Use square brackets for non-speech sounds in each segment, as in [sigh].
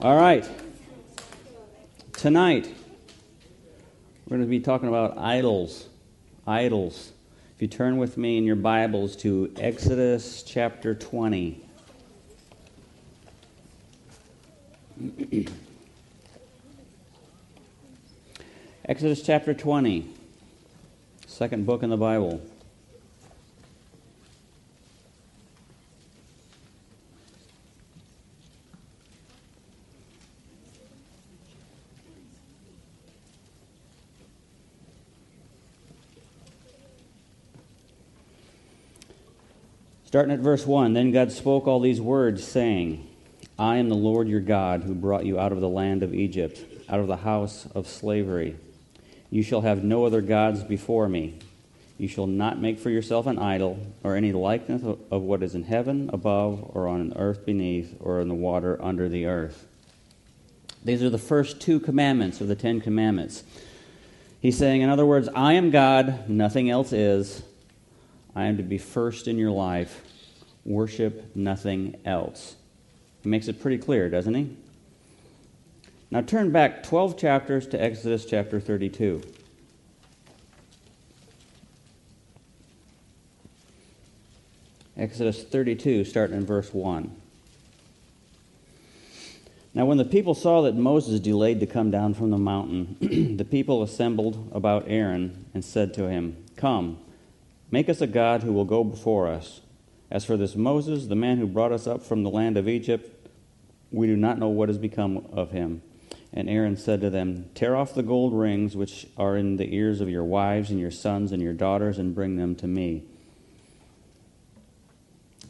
All right. Tonight, we're going to be talking about idols. Idols. If you turn with me in your Bibles to Exodus chapter 20. [clears throat] Exodus chapter 20, second book in the Bible. Starting at verse 1 Then God spoke all these words, saying, I am the Lord your God who brought you out of the land of Egypt, out of the house of slavery. You shall have no other gods before me. You shall not make for yourself an idol, or any likeness of what is in heaven above, or on the earth beneath, or in the water under the earth. These are the first two commandments of the Ten Commandments. He's saying, in other words, I am God, nothing else is. I am to be first in your life. Worship nothing else. He makes it pretty clear, doesn't he? Now turn back 12 chapters to Exodus chapter 32. Exodus 32, starting in verse 1. Now, when the people saw that Moses delayed to come down from the mountain, [clears throat] the people assembled about Aaron and said to him, Come, Make us a God who will go before us. As for this Moses, the man who brought us up from the land of Egypt, we do not know what has become of him. And Aaron said to them, Tear off the gold rings which are in the ears of your wives and your sons and your daughters, and bring them to me.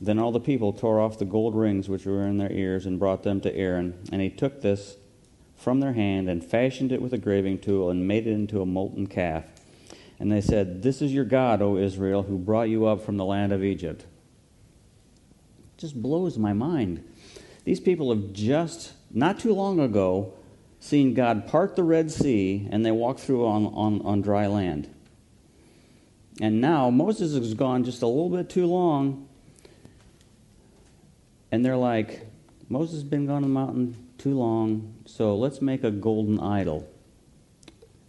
Then all the people tore off the gold rings which were in their ears and brought them to Aaron. And he took this from their hand and fashioned it with a graving tool and made it into a molten calf. And they said, This is your God, O Israel, who brought you up from the land of Egypt. It just blows my mind. These people have just, not too long ago, seen God part the Red Sea and they walk through on, on, on dry land. And now Moses has gone just a little bit too long. And they're like, Moses has been gone on the mountain too long, so let's make a golden idol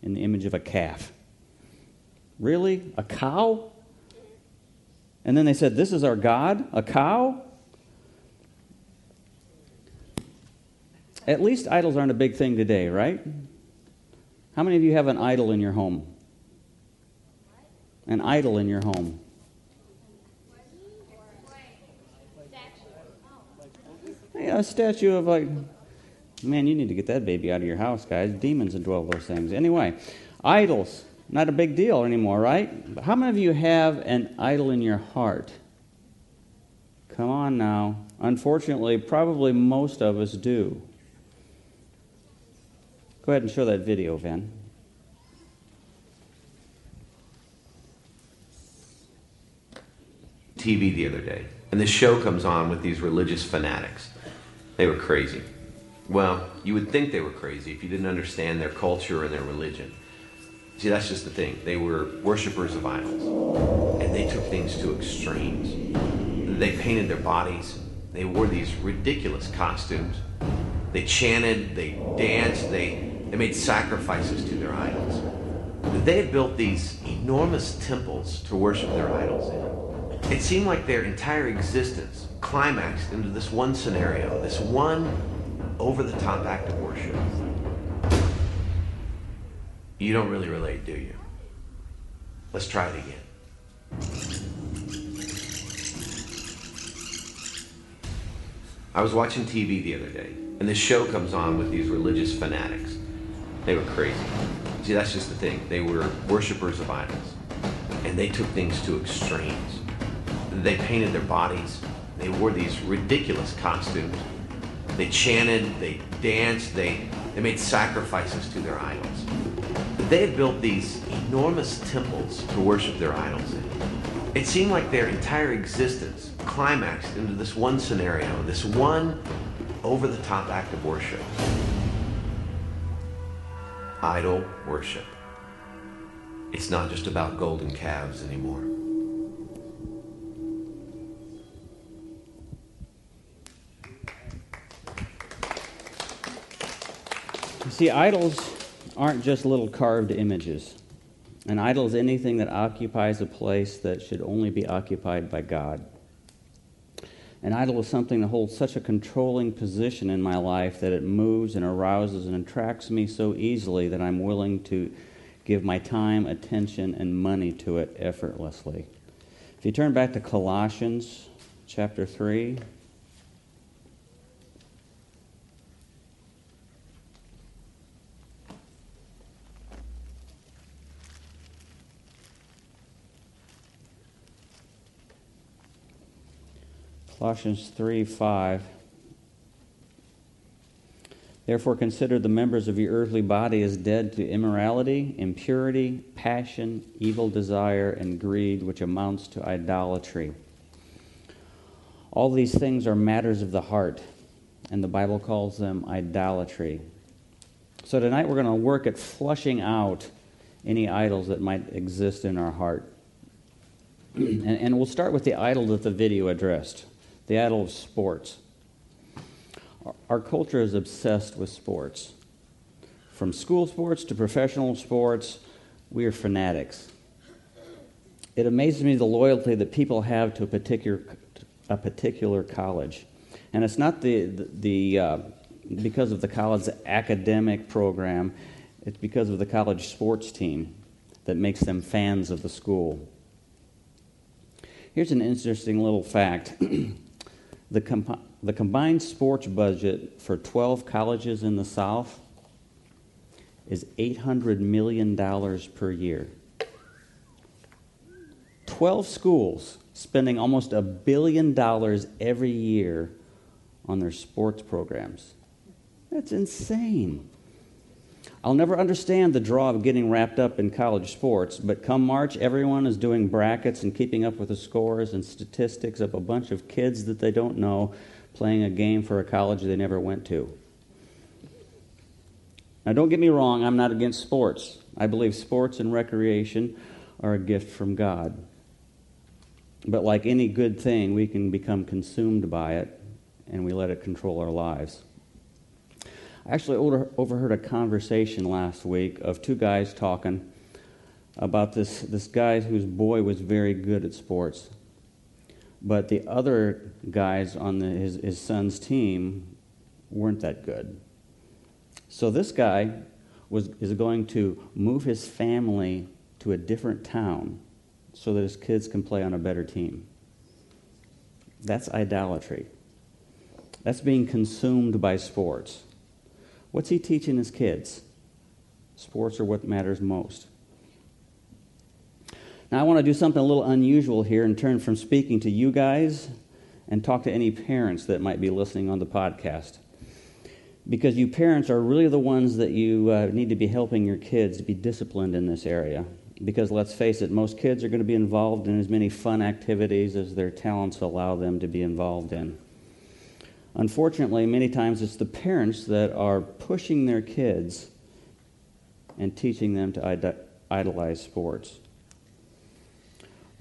in the image of a calf. Really? A cow? And then they said, This is our God? A cow? At least idols aren't a big thing today, right? How many of you have an idol in your home? An idol in your home? Yeah, a statue of like, man, you need to get that baby out of your house, guys. Demons indwell those things. Anyway, idols not a big deal anymore, right? But how many of you have an idol in your heart? Come on now. Unfortunately, probably most of us do. Go ahead and show that video, Van. TV the other day, and this show comes on with these religious fanatics. They were crazy. Well, you would think they were crazy if you didn't understand their culture and their religion. See, that's just the thing. They were worshippers of idols, and they took things to extremes. They painted their bodies. They wore these ridiculous costumes. They chanted, they danced, they, they made sacrifices to their idols. They had built these enormous temples to worship their idols in. It seemed like their entire existence climaxed into this one scenario, this one over the top act of worship. You don't really relate, do you? Let's try it again. I was watching TV the other day, and this show comes on with these religious fanatics. They were crazy. See, that's just the thing. They were worshippers of idols, and they took things to extremes. They painted their bodies. They wore these ridiculous costumes. They chanted, they danced, they, they made sacrifices to their idols. They had built these enormous temples to worship their idols in. It seemed like their entire existence climaxed into this one scenario, this one over the top act of worship. Idol worship. It's not just about golden calves anymore. You see, idols aren't just little carved images. An idol is anything that occupies a place that should only be occupied by God. An idol is something that holds such a controlling position in my life that it moves and arouses and attracts me so easily that I'm willing to give my time, attention, and money to it effortlessly. If you turn back to Colossians chapter 3, Colossians 3 5. Therefore, consider the members of your earthly body as dead to immorality, impurity, passion, evil desire, and greed, which amounts to idolatry. All these things are matters of the heart, and the Bible calls them idolatry. So, tonight we're going to work at flushing out any idols that might exist in our heart. [clears throat] and, and we'll start with the idol that the video addressed the idol of sports. Our culture is obsessed with sports. From school sports to professional sports, we are fanatics. It amazes me the loyalty that people have to a particular, a particular college. And it's not the, the, the uh, because of the college's academic program, it's because of the college sports team that makes them fans of the school. Here's an interesting little fact [clears throat] The, comp- the combined sports budget for 12 colleges in the South is $800 million per year. 12 schools spending almost a billion dollars every year on their sports programs. That's insane. I'll never understand the draw of getting wrapped up in college sports, but come March, everyone is doing brackets and keeping up with the scores and statistics of a bunch of kids that they don't know playing a game for a college they never went to. Now, don't get me wrong, I'm not against sports. I believe sports and recreation are a gift from God. But like any good thing, we can become consumed by it and we let it control our lives. Actually overheard a conversation last week of two guys talking about this, this guy whose boy was very good at sports. But the other guys on the, his, his son's team weren't that good. So this guy was, is going to move his family to a different town so that his kids can play on a better team. That's idolatry. That's being consumed by sports. What's he teaching his kids? Sports are what matters most. Now, I want to do something a little unusual here and turn from speaking to you guys and talk to any parents that might be listening on the podcast. Because you parents are really the ones that you uh, need to be helping your kids to be disciplined in this area. Because let's face it, most kids are going to be involved in as many fun activities as their talents allow them to be involved in. Unfortunately, many times it's the parents that are pushing their kids and teaching them to idolize sports.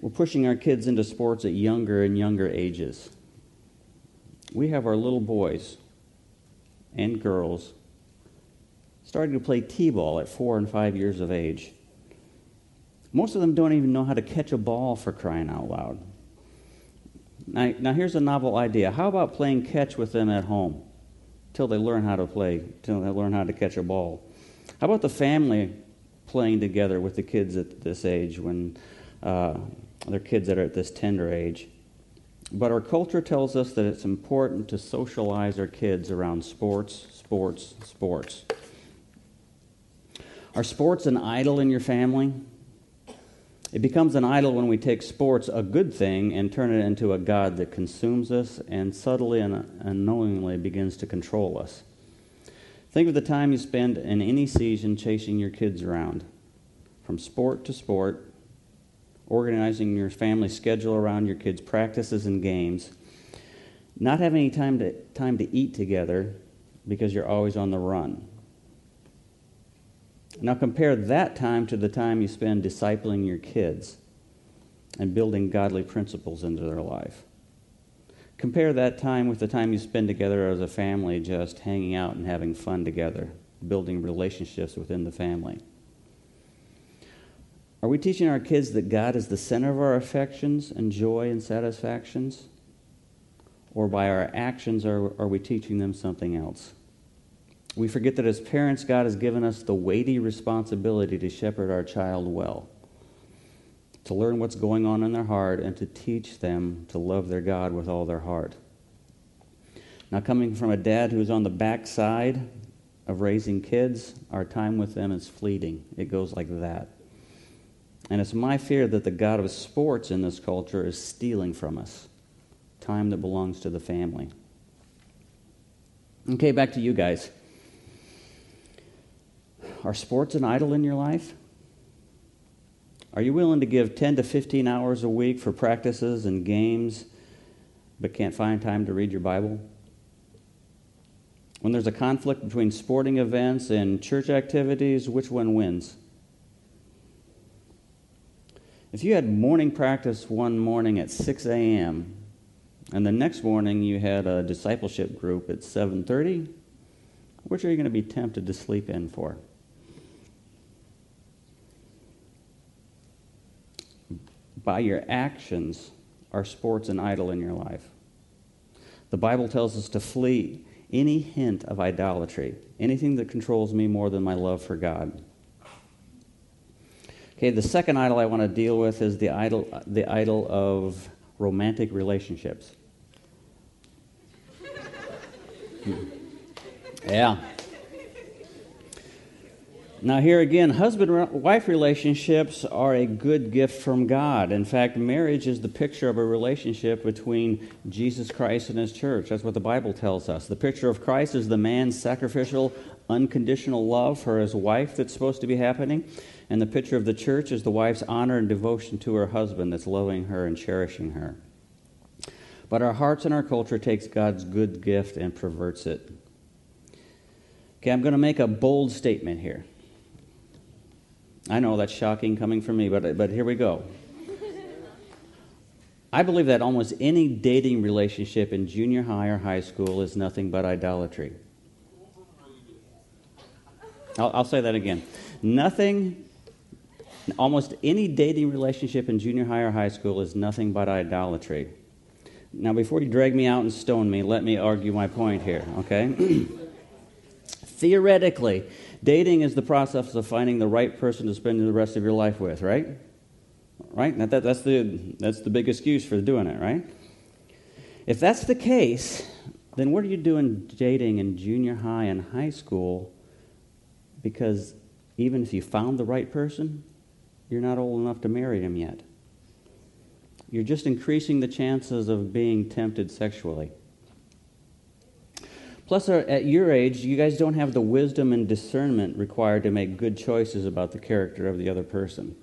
We're pushing our kids into sports at younger and younger ages. We have our little boys and girls starting to play t ball at four and five years of age. Most of them don't even know how to catch a ball for crying out loud. Now, now here's a novel idea. How about playing catch with them at home till they learn how to play, till they learn how to catch a ball? How about the family playing together with the kids at this age when uh, they're kids that are at this tender age? But our culture tells us that it's important to socialize our kids around sports, sports, sports. Are sports an idol in your family? It becomes an idol when we take sports, a good thing, and turn it into a God that consumes us and subtly and unknowingly begins to control us. Think of the time you spend in any season chasing your kids around, from sport to sport, organizing your family schedule around your kids' practices and games, not having any time to, time to eat together because you're always on the run. Now compare that time to the time you spend discipling your kids and building godly principles into their life. Compare that time with the time you spend together as a family just hanging out and having fun together. building relationships within the family. Are we teaching our kids that God is the center of our affections and joy and satisfactions? Or by our actions, are, are we teaching them something else? We forget that as parents, God has given us the weighty responsibility to shepherd our child well, to learn what's going on in their heart, and to teach them to love their God with all their heart. Now, coming from a dad who's on the backside of raising kids, our time with them is fleeting. It goes like that. And it's my fear that the God of sports in this culture is stealing from us time that belongs to the family. Okay, back to you guys. Are sports an idol in your life? Are you willing to give 10 to 15 hours a week for practices and games, but can't find time to read your Bible? When there's a conflict between sporting events and church activities, which one wins? If you had morning practice one morning at 6 a.m. and the next morning you had a discipleship group at 7:30, which are you going to be tempted to sleep in for? By your actions, are sports an idol in your life? The Bible tells us to flee any hint of idolatry, anything that controls me more than my love for God. Okay, the second idol I want to deal with is the idol, the idol of romantic relationships. [laughs] Hmm. yeah. Now, here again, husband wife relationships are a good gift from God. In fact, marriage is the picture of a relationship between Jesus Christ and his church. That's what the Bible tells us. The picture of Christ is the man's sacrificial, unconditional love for his wife that's supposed to be happening. And the picture of the church is the wife's honor and devotion to her husband that's loving her and cherishing her. But our hearts and our culture takes God's good gift and perverts it. Okay, I'm going to make a bold statement here. I know that's shocking coming from me, but, but here we go. I believe that almost any dating relationship in junior high or high school is nothing but idolatry. I'll, I'll say that again. Nothing, almost any dating relationship in junior high or high school is nothing but idolatry. Now, before you drag me out and stone me, let me argue my point here, okay? [clears throat] Theoretically, Dating is the process of finding the right person to spend the rest of your life with, right? Right? That, that, that's, the, that's the big excuse for doing it, right? If that's the case, then what are you doing dating in junior high and high school? Because even if you found the right person, you're not old enough to marry him yet. You're just increasing the chances of being tempted sexually. Plus, uh, at your age, you guys don't have the wisdom and discernment required to make good choices about the character of the other person.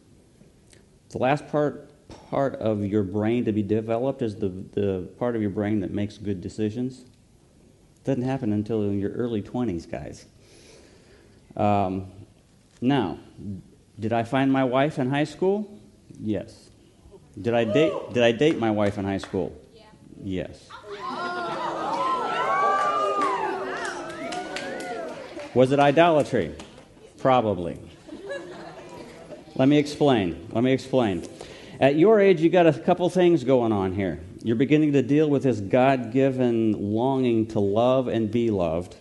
The last part, part of your brain to be developed is the, the part of your brain that makes good decisions. It doesn't happen until in your early 20s, guys. Um, now, did I find my wife in high school? Yes. Did I date, did I date my wife in high school? Yeah. Yes. Was it idolatry? Probably. Let me explain. Let me explain. At your age, you got a couple things going on here. You're beginning to deal with this God given longing to love and be loved.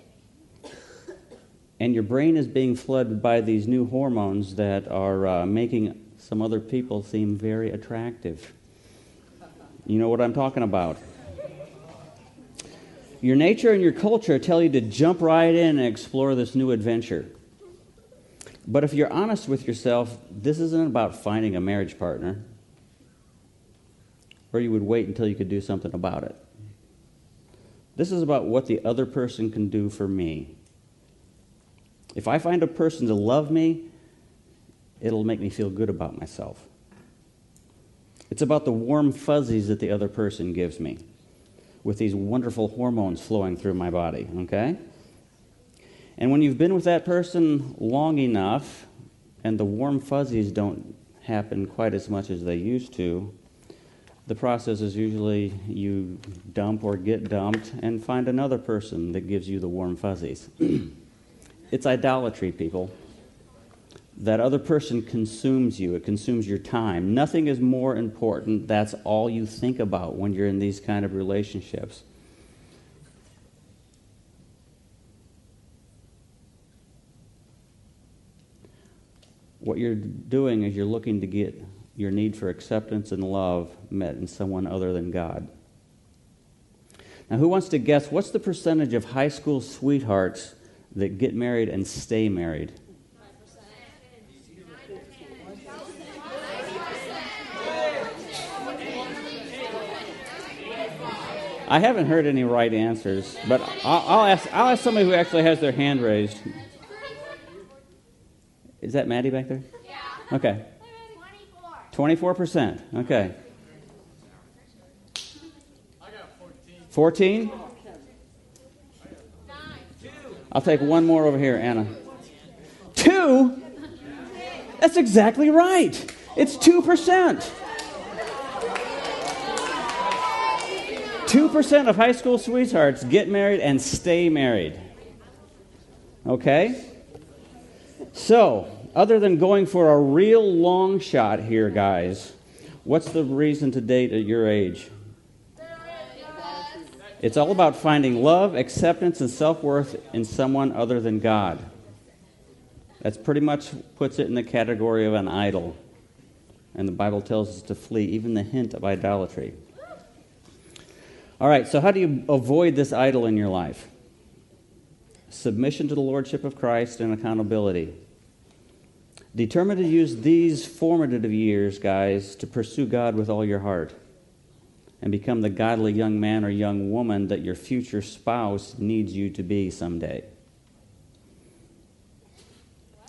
And your brain is being flooded by these new hormones that are uh, making some other people seem very attractive. You know what I'm talking about. Your nature and your culture tell you to jump right in and explore this new adventure. But if you're honest with yourself, this isn't about finding a marriage partner, or you would wait until you could do something about it. This is about what the other person can do for me. If I find a person to love me, it'll make me feel good about myself. It's about the warm fuzzies that the other person gives me with these wonderful hormones flowing through my body, okay? And when you've been with that person long enough and the warm fuzzies don't happen quite as much as they used to, the process is usually you dump or get dumped and find another person that gives you the warm fuzzies. [clears throat] It's idolatry, people. That other person consumes you, it consumes your time. Nothing is more important. That's all you think about when you're in these kind of relationships. What you're doing is you're looking to get your need for acceptance and love met in someone other than God. Now, who wants to guess what's the percentage of high school sweethearts that get married and stay married? I haven't heard any right answers, but I'll, I'll, ask, I'll ask somebody who actually has their hand raised. Is that Maddie back there? Yeah. Okay. 24. 24%. Okay. I got 14? I'll take one more over here, Anna. Two? That's exactly right. It's 2%. 2% of high school sweethearts get married and stay married. Okay? So, other than going for a real long shot here, guys, what's the reason to date at your age? It's all about finding love, acceptance, and self worth in someone other than God. That's pretty much puts it in the category of an idol. And the Bible tells us to flee even the hint of idolatry. All right, so how do you avoid this idol in your life? Submission to the Lordship of Christ and accountability. Determine to use these formative years, guys, to pursue God with all your heart and become the godly young man or young woman that your future spouse needs you to be someday.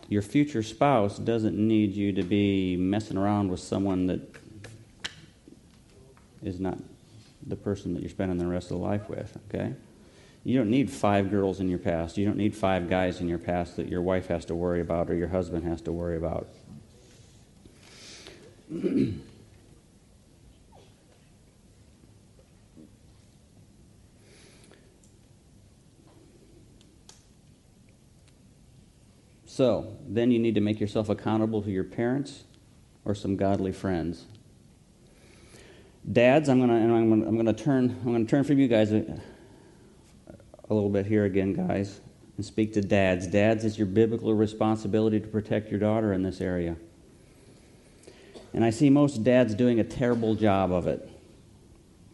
Your future spouse doesn't need you to be messing around with someone that is not the person that you're spending the rest of the life with, okay? You don't need five girls in your past. You don't need five guys in your past that your wife has to worry about or your husband has to worry about. so, then you need to make yourself accountable to your parents or some godly friends. Dads, I'm gonna, I'm gonna, I'm gonna turn, I'm gonna turn from you guys a, a little bit here again, guys, and speak to dads. Dads, it's your biblical responsibility to protect your daughter in this area. And I see most dads doing a terrible job of it.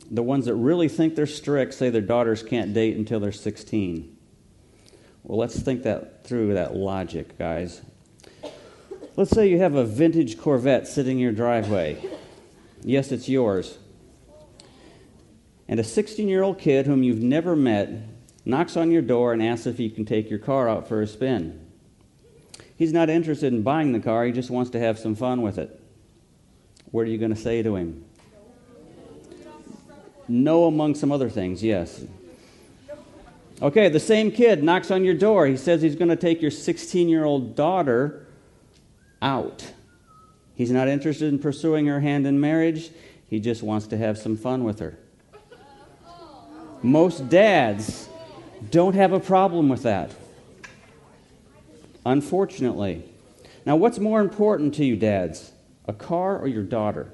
The ones that really think they're strict say their daughters can't date until they're 16. Well, let's think that through that logic, guys. Let's say you have a vintage Corvette sitting in your driveway. Yes, it's yours. And a 16 year old kid whom you've never met knocks on your door and asks if you can take your car out for a spin. He's not interested in buying the car, he just wants to have some fun with it. What are you going to say to him? No, among some other things, yes. Okay, the same kid knocks on your door. He says he's going to take your 16 year old daughter out. He's not interested in pursuing her hand in marriage, he just wants to have some fun with her. Most dads don't have a problem with that. Unfortunately. Now, what's more important to you, dads? A car or your daughter?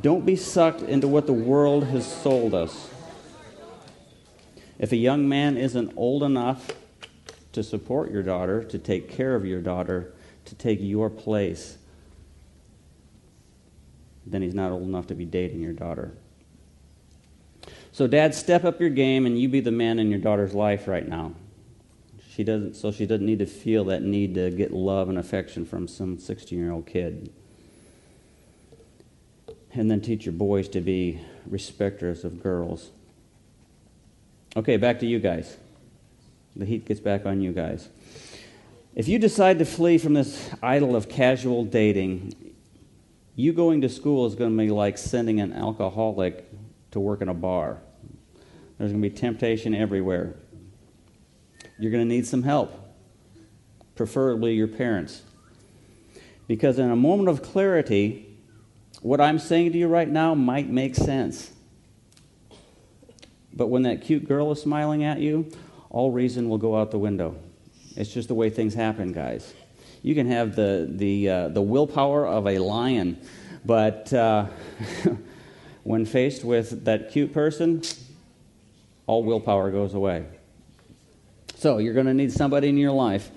Don't be sucked into what the world has sold us. If a young man isn't old enough to support your daughter, to take care of your daughter, to take your place, then he's not old enough to be dating your daughter. So, dad, step up your game and you be the man in your daughter's life right now. She doesn't, so she doesn't need to feel that need to get love and affection from some 16 year old kid. And then teach your boys to be respecters of girls. Okay, back to you guys. The heat gets back on you guys. If you decide to flee from this idol of casual dating, you going to school is going to be like sending an alcoholic to work in a bar. There's going to be temptation everywhere. You're going to need some help, preferably your parents. Because in a moment of clarity, what I'm saying to you right now might make sense. But when that cute girl is smiling at you, all reason will go out the window. It's just the way things happen, guys. You can have the, the, uh, the willpower of a lion, but uh, [laughs] when faced with that cute person, all willpower goes away. So you're going to need somebody in your life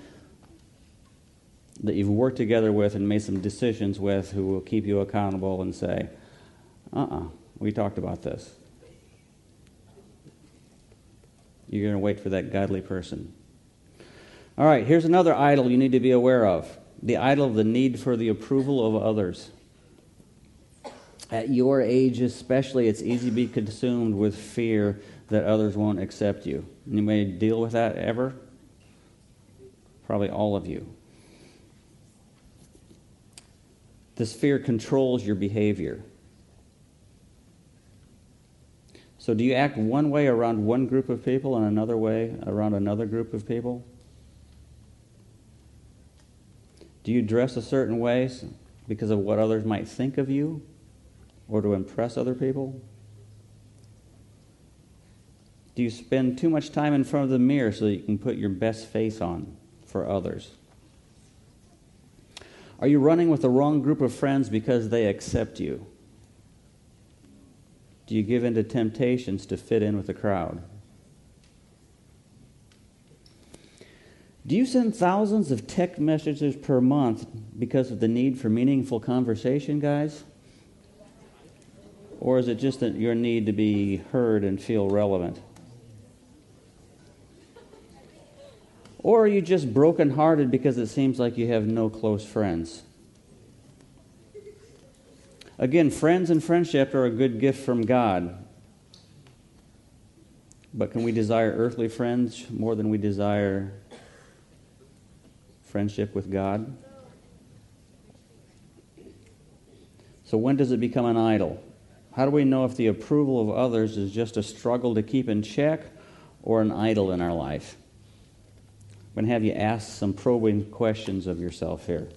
that you've worked together with and made some decisions with who will keep you accountable and say, uh uh-uh, uh, we talked about this. You're going to wait for that godly person. All right, here's another idol you need to be aware of the idol of the need for the approval of others. At your age, especially, it's easy to be consumed with fear that others won't accept you. Anybody deal with that ever? Probably all of you. This fear controls your behavior. So, do you act one way around one group of people and another way around another group of people? Do you dress a certain way because of what others might think of you or to impress other people? Do you spend too much time in front of the mirror so that you can put your best face on for others? Are you running with the wrong group of friends because they accept you? Do you give in to temptations to fit in with the crowd? Do you send thousands of text messages per month because of the need for meaningful conversation, guys? Or is it just your need to be heard and feel relevant? Or are you just brokenhearted because it seems like you have no close friends? Again, friends and friendship are a good gift from God. But can we desire earthly friends more than we desire friendship with God? So, when does it become an idol? How do we know if the approval of others is just a struggle to keep in check or an idol in our life? I'm going to have you ask some probing questions of yourself here.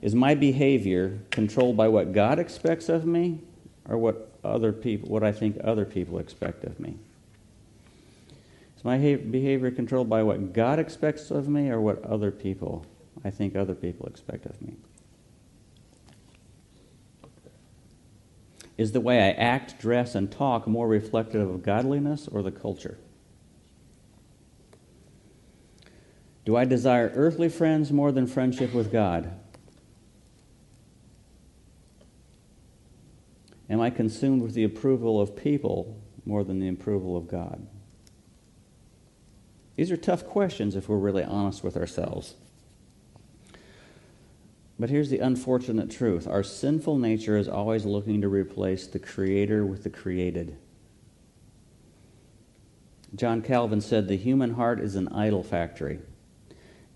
Is my behavior controlled by what God expects of me or what other people what I think other people expect of me? Is my behavior controlled by what God expects of me or what other people I think other people expect of me? Is the way I act, dress, and talk more reflective of godliness or the culture? Do I desire earthly friends more than friendship with God? Am I consumed with the approval of people more than the approval of God? These are tough questions if we're really honest with ourselves. But here's the unfortunate truth our sinful nature is always looking to replace the Creator with the created. John Calvin said the human heart is an idol factory.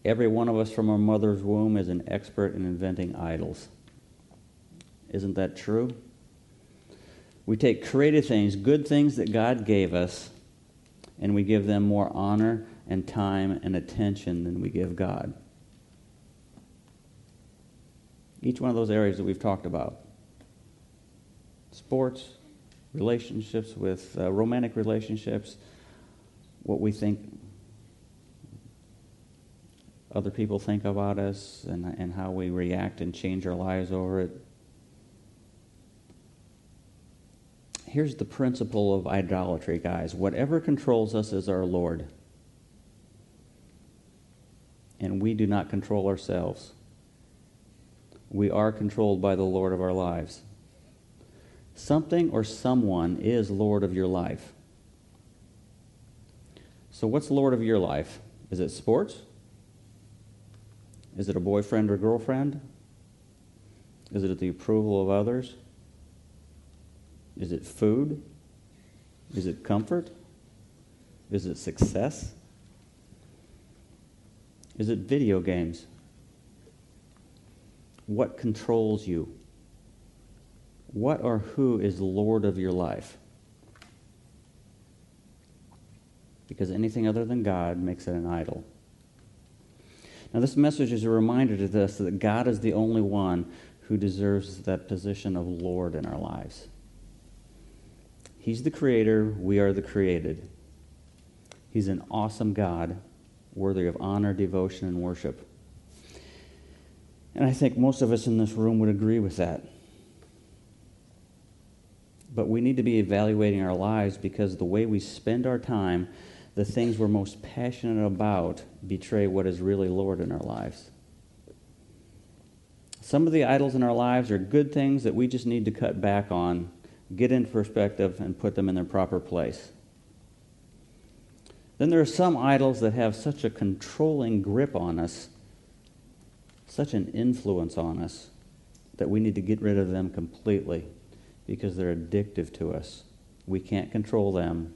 Every one of us from our mother's womb is an expert in inventing idols. Isn't that true? We take created things, good things that God gave us, and we give them more honor and time and attention than we give God. Each one of those areas that we've talked about sports, relationships with uh, romantic relationships, what we think other people think about us and, and how we react and change our lives over it. Here's the principle of idolatry, guys. Whatever controls us is our Lord. And we do not control ourselves. We are controlled by the Lord of our lives. Something or someone is Lord of your life. So, what's Lord of your life? Is it sports? Is it a boyfriend or girlfriend? Is it the approval of others? Is it food? Is it comfort? Is it success? Is it video games? What controls you? What or who is Lord of your life? Because anything other than God makes it an idol. Now, this message is a reminder to us that God is the only one who deserves that position of Lord in our lives. He's the creator, we are the created. He's an awesome God, worthy of honor, devotion, and worship. And I think most of us in this room would agree with that. But we need to be evaluating our lives because the way we spend our time, the things we're most passionate about, betray what is really Lord in our lives. Some of the idols in our lives are good things that we just need to cut back on, get in perspective, and put them in their proper place. Then there are some idols that have such a controlling grip on us, such an influence on us, that we need to get rid of them completely because they're addictive to us. We can't control them,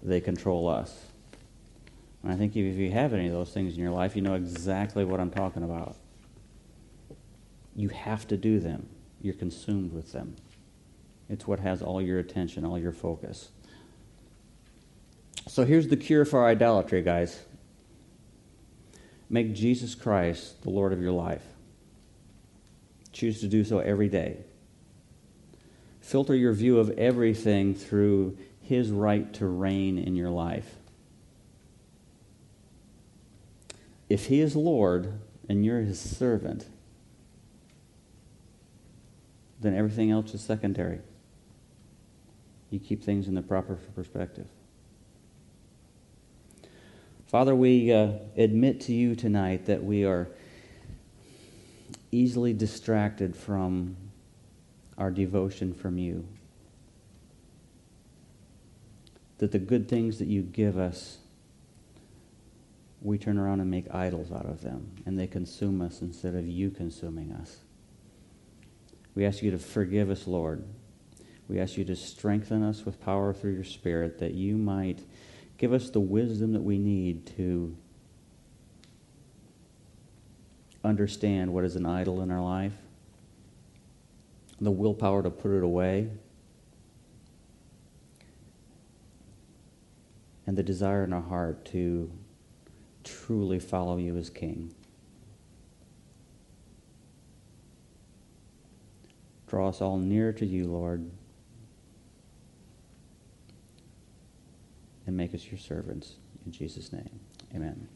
they control us. And I think if you have any of those things in your life, you know exactly what I'm talking about. You have to do them, you're consumed with them. It's what has all your attention, all your focus. So here's the cure for idolatry, guys. Make Jesus Christ the Lord of your life. Choose to do so every day. Filter your view of everything through His right to reign in your life. If He is Lord and you're His servant, then everything else is secondary. You keep things in the proper perspective. Father, we uh, admit to you tonight that we are easily distracted from our devotion from you. That the good things that you give us, we turn around and make idols out of them, and they consume us instead of you consuming us. We ask you to forgive us, Lord. We ask you to strengthen us with power through your Spirit that you might give us the wisdom that we need to understand what is an idol in our life, the willpower to put it away, and the desire in our heart to truly follow you as King. Draw us all near to you, Lord, and make us your servants. In Jesus' name, amen.